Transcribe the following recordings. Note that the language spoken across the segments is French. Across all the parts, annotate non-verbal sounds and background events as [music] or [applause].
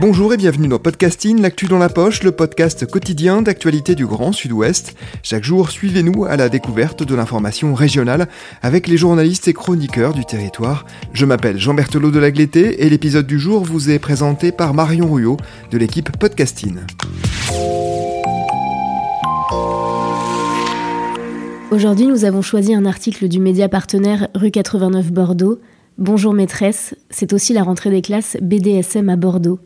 Bonjour et bienvenue dans Podcasting, l'actu dans la poche, le podcast quotidien d'actualité du Grand Sud-Ouest. Chaque jour, suivez-nous à la découverte de l'information régionale avec les journalistes et chroniqueurs du territoire. Je m'appelle Jean Berthelot de Lagleté et l'épisode du jour vous est présenté par Marion Ruyot de l'équipe Podcasting. Aujourd'hui, nous avons choisi un article du média partenaire Rue 89 Bordeaux. Bonjour maîtresse, c'est aussi la rentrée des classes BDSM à Bordeaux.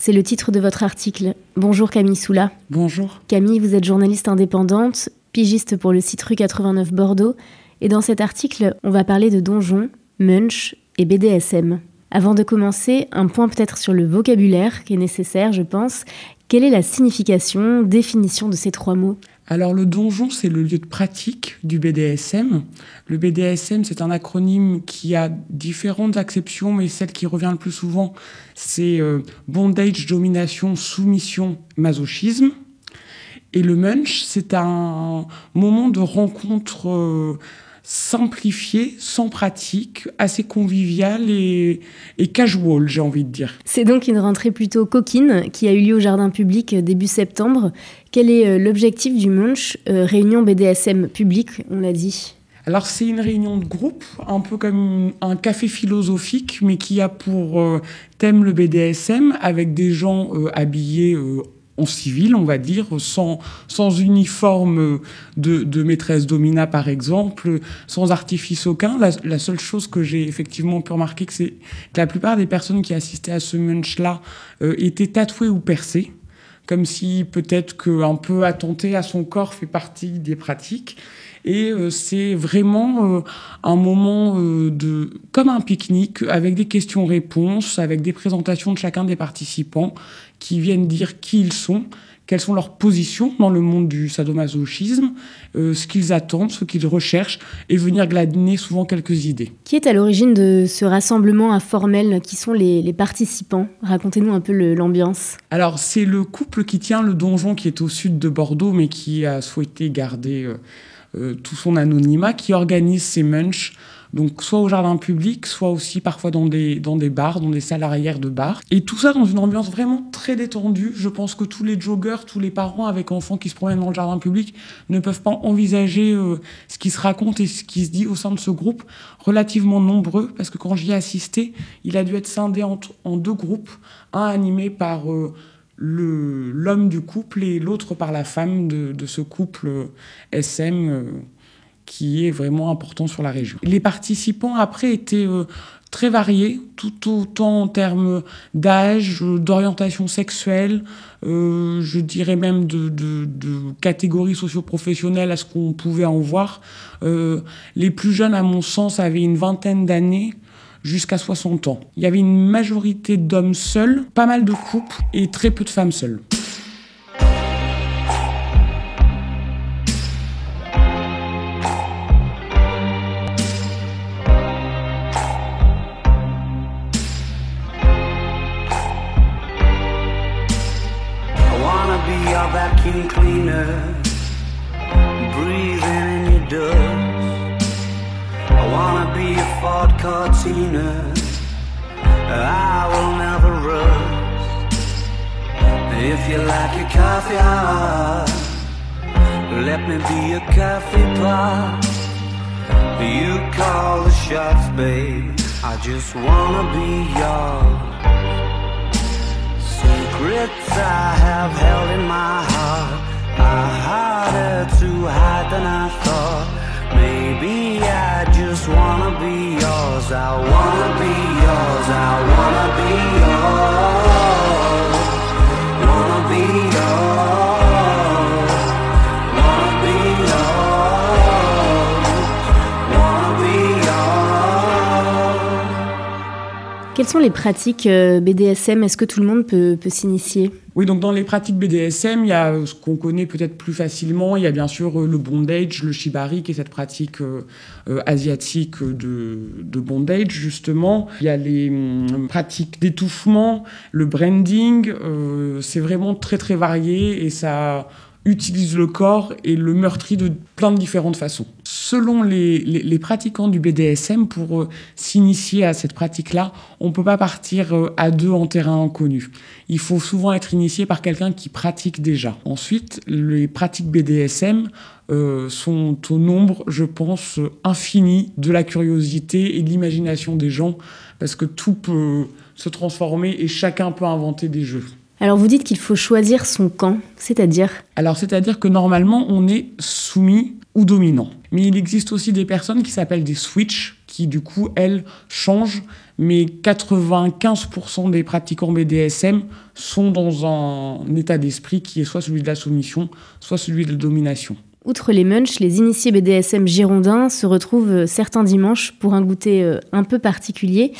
C'est le titre de votre article. Bonjour Camille Soula. Bonjour. Camille, vous êtes journaliste indépendante, pigiste pour le site Rue 89 Bordeaux. Et dans cet article, on va parler de donjons, munch et BDSM. Avant de commencer, un point peut-être sur le vocabulaire qui est nécessaire, je pense. Quelle est la signification, définition de ces trois mots? Alors le donjon, c'est le lieu de pratique du BDSM. Le BDSM, c'est un acronyme qui a différentes acceptions, mais celle qui revient le plus souvent, c'est euh, bondage, domination, soumission, masochisme. Et le munch, c'est un moment de rencontre euh, simplifié, sans pratique, assez convivial et, casual, j'ai envie de dire. C'est donc une rentrée plutôt coquine qui a eu lieu au jardin public début septembre. Quel est euh, l'objectif du Munch euh, Réunion BDSM public, on l'a dit? Alors c'est une réunion de groupe, un peu comme un café philosophique, mais qui a pour euh, thème le BDSM, avec des gens habillés en civil, on va dire, sans, sans uniforme de, maîtresse domina, par exemple, sans artifice aucun. La, seule chose que j'ai effectivement pu remarquer, c'est que la plupart des personnes qui assistaient à ce munch-là euh, étaient tatouées ou percées, comme si peut-être qu'un peu attenter à son corps fait partie des pratiques. Et euh, c'est vraiment euh, un moment de, comme un pique-nique, avec des questions-réponses, avec des présentations de chacun des participants qui viennent dire qui ils sont, quelles sont leurs positions dans le monde du sadomasochisme, euh, ce qu'ils attendent, ce qu'ils recherchent, et venir gladiner souvent quelques idées. Qui est à l'origine de ce rassemblement informel Qui sont les, participants? Racontez-nous un peu l'ambiance. Alors, c'est le couple qui tient le donjon qui est au sud de Bordeaux, mais qui a souhaité garder euh, tout son anonymat, qui organise ces munchs donc soit au jardin public, soit aussi parfois dans des, dans des bars, dans des salles arrière de bars. Et tout ça dans une ambiance vraiment très détendue. Je pense que tous les joggers, tous les parents avec enfants qui se promènent dans le jardin public ne peuvent pas envisager euh, ce qui se raconte et ce qui se dit au sein de ce groupe, relativement nombreux, parce que quand j'y ai assisté, il a dû être scindé en, en deux groupes, un animé par... Euh, l'homme du couple et l'autre par la femme de, de ce couple euh, SM qui est vraiment important sur la région. Les participants, après, étaient euh, très variés, tout autant en termes d'âge, d'orientation sexuelle, euh, je dirais même de, de, de catégories socio-professionnelles à ce qu'on pouvait en voir. Euh, les plus jeunes, à mon sens, avaient une vingtaine d'années jusqu'à 60 ans. Il y avait une majorité d'hommes seuls, pas mal de couples et très peu de femmes seules. Wanna be a Ford Cortina, I will never rust. If you like your coffee hot, let me be a coffee pot. You call the shots, babe. I just wanna be yours secrets I have held in my heart are harder to hide than I thought. Maybe I just wanna be yours. I wanna be yours. I wanna be yours. Quelles sont les pratiques euh, BDSM Est-ce que tout le monde peut, peut s'initier? Oui, donc dans les pratiques BDSM, il y a ce qu'on connaît peut-être plus facilement. Il y a bien sûr euh, le bondage, le shibari, qui est cette pratique euh, asiatique de, de, bondage, justement. Il y a les hum, pratiques d'étouffement, le branding. c'est vraiment très, très varié et ça utilise le corps et le meurtrit de plein de différentes façons. Selon les, pratiquants du BDSM, pour euh, s'initier à cette pratique-là, on ne peut pas partir euh, à deux en terrain inconnu. Il faut souvent être initié par quelqu'un qui pratique déjà. Ensuite, les pratiques BDSM euh, sont au nombre, je pense, infini de la curiosité et de l'imagination des gens, parce que tout peut se transformer et chacun peut inventer des jeux. Alors vous dites qu'il faut choisir son camp, c'est-à-dire Alors c'est-à-dire que normalement on est soumis ou dominant. Mais il existe aussi des personnes qui s'appellent des switch, qui du coup elles changent, mais 95% des pratiquants BDSM sont dans un état d'esprit qui est soit celui de la soumission, soit celui de la domination. Outre les munchs, les initiés BDSM girondins se retrouvent euh, certains dimanches pour un goûter euh, un peu particulier.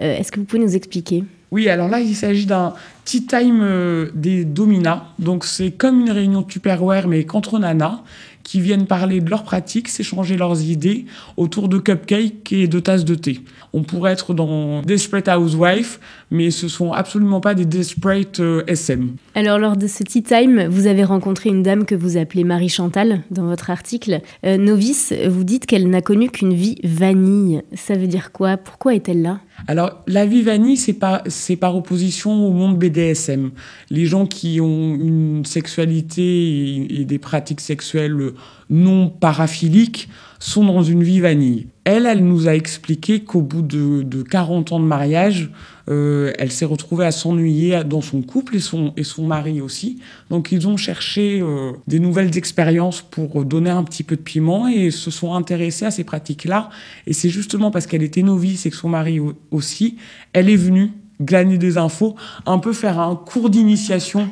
Euh, est-ce que vous pouvez nous expliquer? Oui, alors là, il s'agit d'un tea time euh, des dominas. Donc, c'est comme une réunion Tupperware, mais contre nana, qui viennent parler de leurs pratiques, s'échanger leurs idées autour de cupcakes et de tasses de thé. On pourrait être dans Desperate Housewife, mais ce sont absolument pas des Desperate euh, SM. Alors, lors de ce tea time, vous avez rencontré une dame que vous appelez Marie Chantal dans votre article. Euh, novice, vous dites qu'elle n'a connu qu'une vie vanille. Ça veut dire quoi? Pourquoi est-elle là? Alors, la vie vanille, c'est par, par opposition au monde BDSM. Les gens qui ont une sexualité et, des pratiques sexuelles non paraphiliques sont dans une vie vanille. Elle, elle nous a expliqué qu'au bout de, de 40 ans de mariage, euh, elle s'est retrouvée à s'ennuyer dans son couple et son, et son mari aussi. Donc ils ont cherché euh, des nouvelles expériences pour donner un petit peu de piment et se sont intéressés à ces pratiques-là. Et c'est justement parce qu'elle était novice et que son mari aussi, elle est venue glaner des infos, un peu faire un cours d'initiation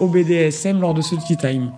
au BDSM lors de ce tea time.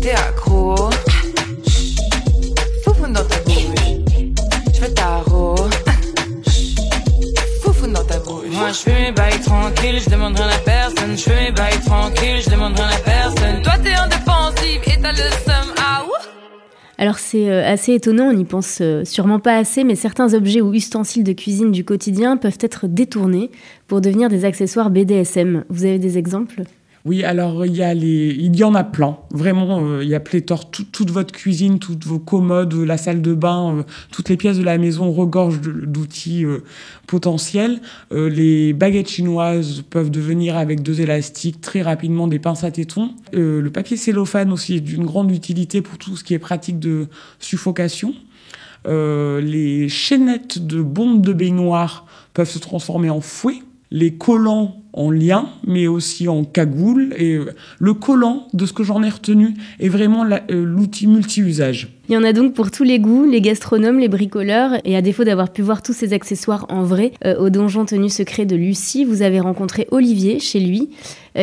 T'es accro. Moi je fais mes bails tranquille, je demande rien à personne. Je fais mes bails tranquille, je demande rien à personne. Toi t'es en défensive et t'as le seum, ah alors c'est euh, assez étonnant, on n'y pense euh, sûrement pas assez, mais certains objets ou ustensiles de cuisine du quotidien peuvent être détournés pour devenir des accessoires BDSM. Vous avez des exemples? Oui, alors il y, a les... il y en a plein. Vraiment, euh, il y a pléthore. toute votre cuisine, toutes vos commodes, la salle de bain, euh, toutes les pièces de la maison regorgent d'outils euh, potentiels. les baguettes chinoises peuvent devenir avec deux élastiques très rapidement des pinces à téton. le papier cellophane aussi est d'une grande utilité pour tout ce qui est pratique de suffocation. les chaînettes de bombes de baignoire peuvent se transformer en fouet les collants en lien, mais aussi en cagoule. Et euh, le collant, de ce que j'en ai retenu, est vraiment euh, l'outil multi-usage. Il y en a donc pour tous les goûts, les gastronomes, les bricoleurs, et à défaut d'avoir pu voir tous ces accessoires en vrai, euh, au donjon tenu secret de Lucie, vous avez rencontré Olivier chez lui.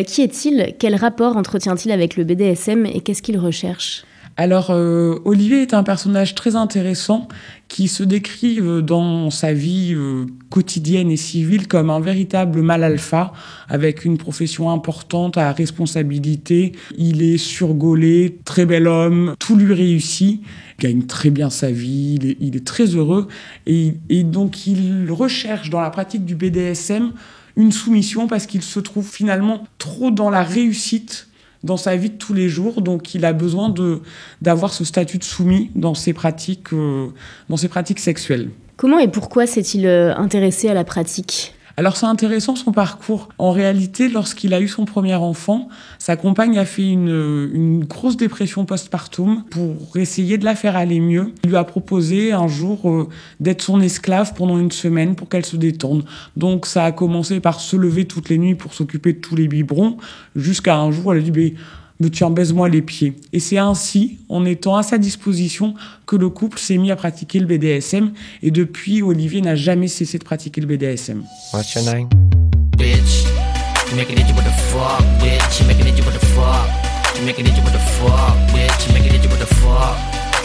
qui est-il? Quel rapport entretient-il avec le BDSM et qu'est-ce qu'il recherche? Alors, euh, Olivier est un personnage très intéressant qui se décrit dans sa vie euh, quotidienne et civile comme un véritable mal alpha, avec une profession importante à responsabilité. Il est surgolé, très bel homme, tout lui réussit, gagne très bien sa vie, il est, très heureux, et, et donc il recherche dans la pratique du BDSM une soumission parce qu'il se trouve finalement trop dans la réussite dans sa vie de tous les jours. Donc, il a besoin d'avoir ce statut de soumis dans ses pratiques, euh, dans ses pratiques sexuelles. Comment et pourquoi s'est-il euh, intéressé à la pratique? Alors c'est intéressant son parcours. En réalité, lorsqu'il a eu son premier enfant, sa compagne a fait une, une grosse dépression postpartum pour essayer de la faire aller mieux. Il lui a proposé un jour euh, d'être son esclave pendant une semaine pour qu'elle se détende. Donc ça a commencé par se lever toutes les nuits pour s'occuper de tous les biberons, jusqu'à un jour elle a dit mais, mais tiens baise-moi les pieds. Et c'est ainsi, en étant à sa disposition, que le couple s'est mis à pratiquer le BDSM. Et depuis, Olivier n'a jamais cessé de pratiquer le BDSM. What's your name? Bitch. You making it you what the fuck, bitch. You making it you what the fuck. You making it you what the fuck, bitch. You making it you what the fuck.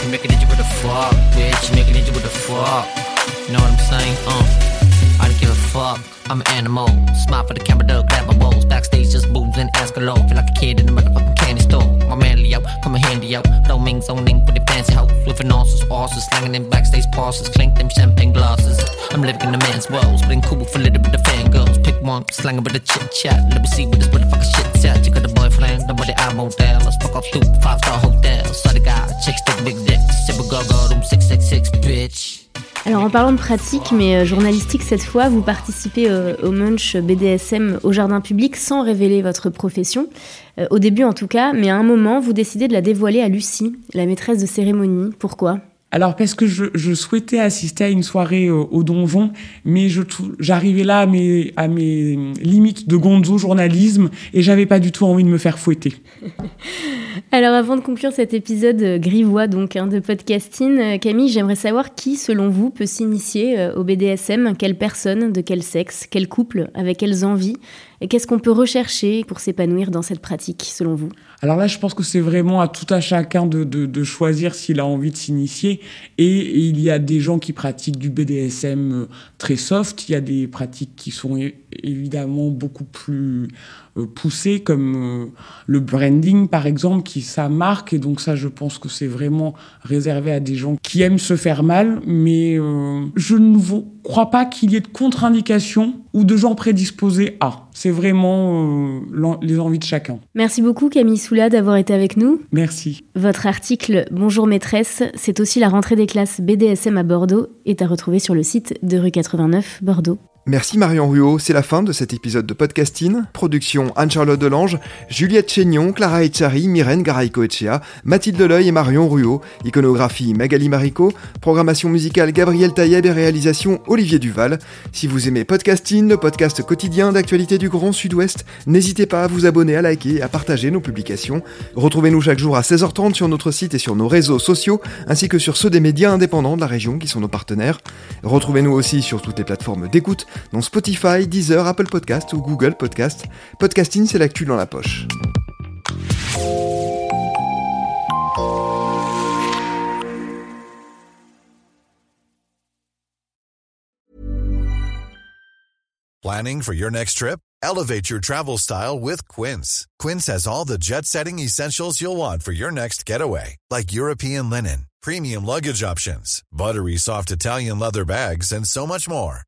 You making it you what the fuck, bitch. You making it you what the fuck. You know what I'm saying? Uh. Fuck. I'm an animal. Smile for the camera, duck, grab my balls. Backstage, just boobs and ass galore. Feel like a kid in the motherfucking candy store. My man Leo, come and handy out. No ming zoning for the fancy. With an horses, horses, slanging in backstage passes. Clink them champagne glasses. I'm living in the man's world. Splitting cool for a little bit of fangirls. Pick one, slanging with a chit chat. Let me see what this motherfucking shit's at. You got a boyfriend, nobody I motel. Let's fuck off two five star hotels. Sorry guy, chicks take big dicks. Sip a go go, room 666, bitch. Alors en parlant de pratique, mais euh, journalistique cette fois, vous participez euh, au Munch BDSM au jardin public sans révéler votre profession, euh, au début en tout cas, mais à un moment, vous décidez de la dévoiler à Lucie, la maîtresse de cérémonie. Pourquoi? Alors parce que je, souhaitais assister à une soirée euh, au donjon, mais j'arrivais là à mes, à mes limites de gonzo journalisme et j'avais pas du tout envie de me faire fouetter. [laughs] Alors avant de conclure cet épisode euh, grivois donc hein, de podcasting, euh, Camille, j'aimerais savoir qui, selon vous, peut s'initier euh, au BDSM, quelle personne, de quel sexe, quel couple, avec quelles envies, qu'est-ce qu'on peut rechercher pour s'épanouir dans cette pratique, selon vous? Alors là, je pense que c'est vraiment à tout à chacun de, choisir s'il a envie de s'initier. Et, et il y a des gens qui pratiquent du BDSM euh, très soft. Il y a des pratiques qui sont évidemment beaucoup plus euh, poussées, comme euh, le branding, par exemple, qui sa marque. Et donc ça, je pense que c'est vraiment réservé à des gens qui aiment se faire mal. Mais euh, je ne vous- crois pas qu'il y ait de contre-indication ou de gens prédisposés à. C'est vraiment euh, les envies de chacun. Merci beaucoup Camille Soula d'avoir été avec nous. Merci. Votre article Bonjour maîtresse, c'est aussi la rentrée des classes BDSM à Bordeaux, est à retrouver sur le site de rue 89 Bordeaux. Merci Marion Ruot, c'est la fin de cet épisode de Podcasting. Production Anne-Charlotte Delange, Juliette Chénion, Clara Echari, Myrène Garay-Coechea, Mathilde Leuil et Marion Ruot, iconographie Magali Marico, programmation musicale Gabriel Taïeb et réalisation Olivier Duval. Si vous aimez Podcasting, le podcast quotidien d'actualité du Grand Sud-Ouest, n'hésitez pas à vous abonner, à liker et à partager nos publications. Retrouvez-nous chaque jour à 16h30 sur notre site et sur nos réseaux sociaux, ainsi que sur ceux des médias indépendants de la région qui sont nos partenaires. Retrouvez-nous aussi sur toutes les plateformes d'écoute, dont Spotify, Deezer, Apple Podcast ou Google Podcast. Podcasting, c'est l'actu dans la poche. Planning for your next trip? Elevate your travel style with Quince. Quince has all the jet setting essentials you'll want for your next getaway, like European linen, premium luggage options, buttery soft Italian leather bags, and so much more.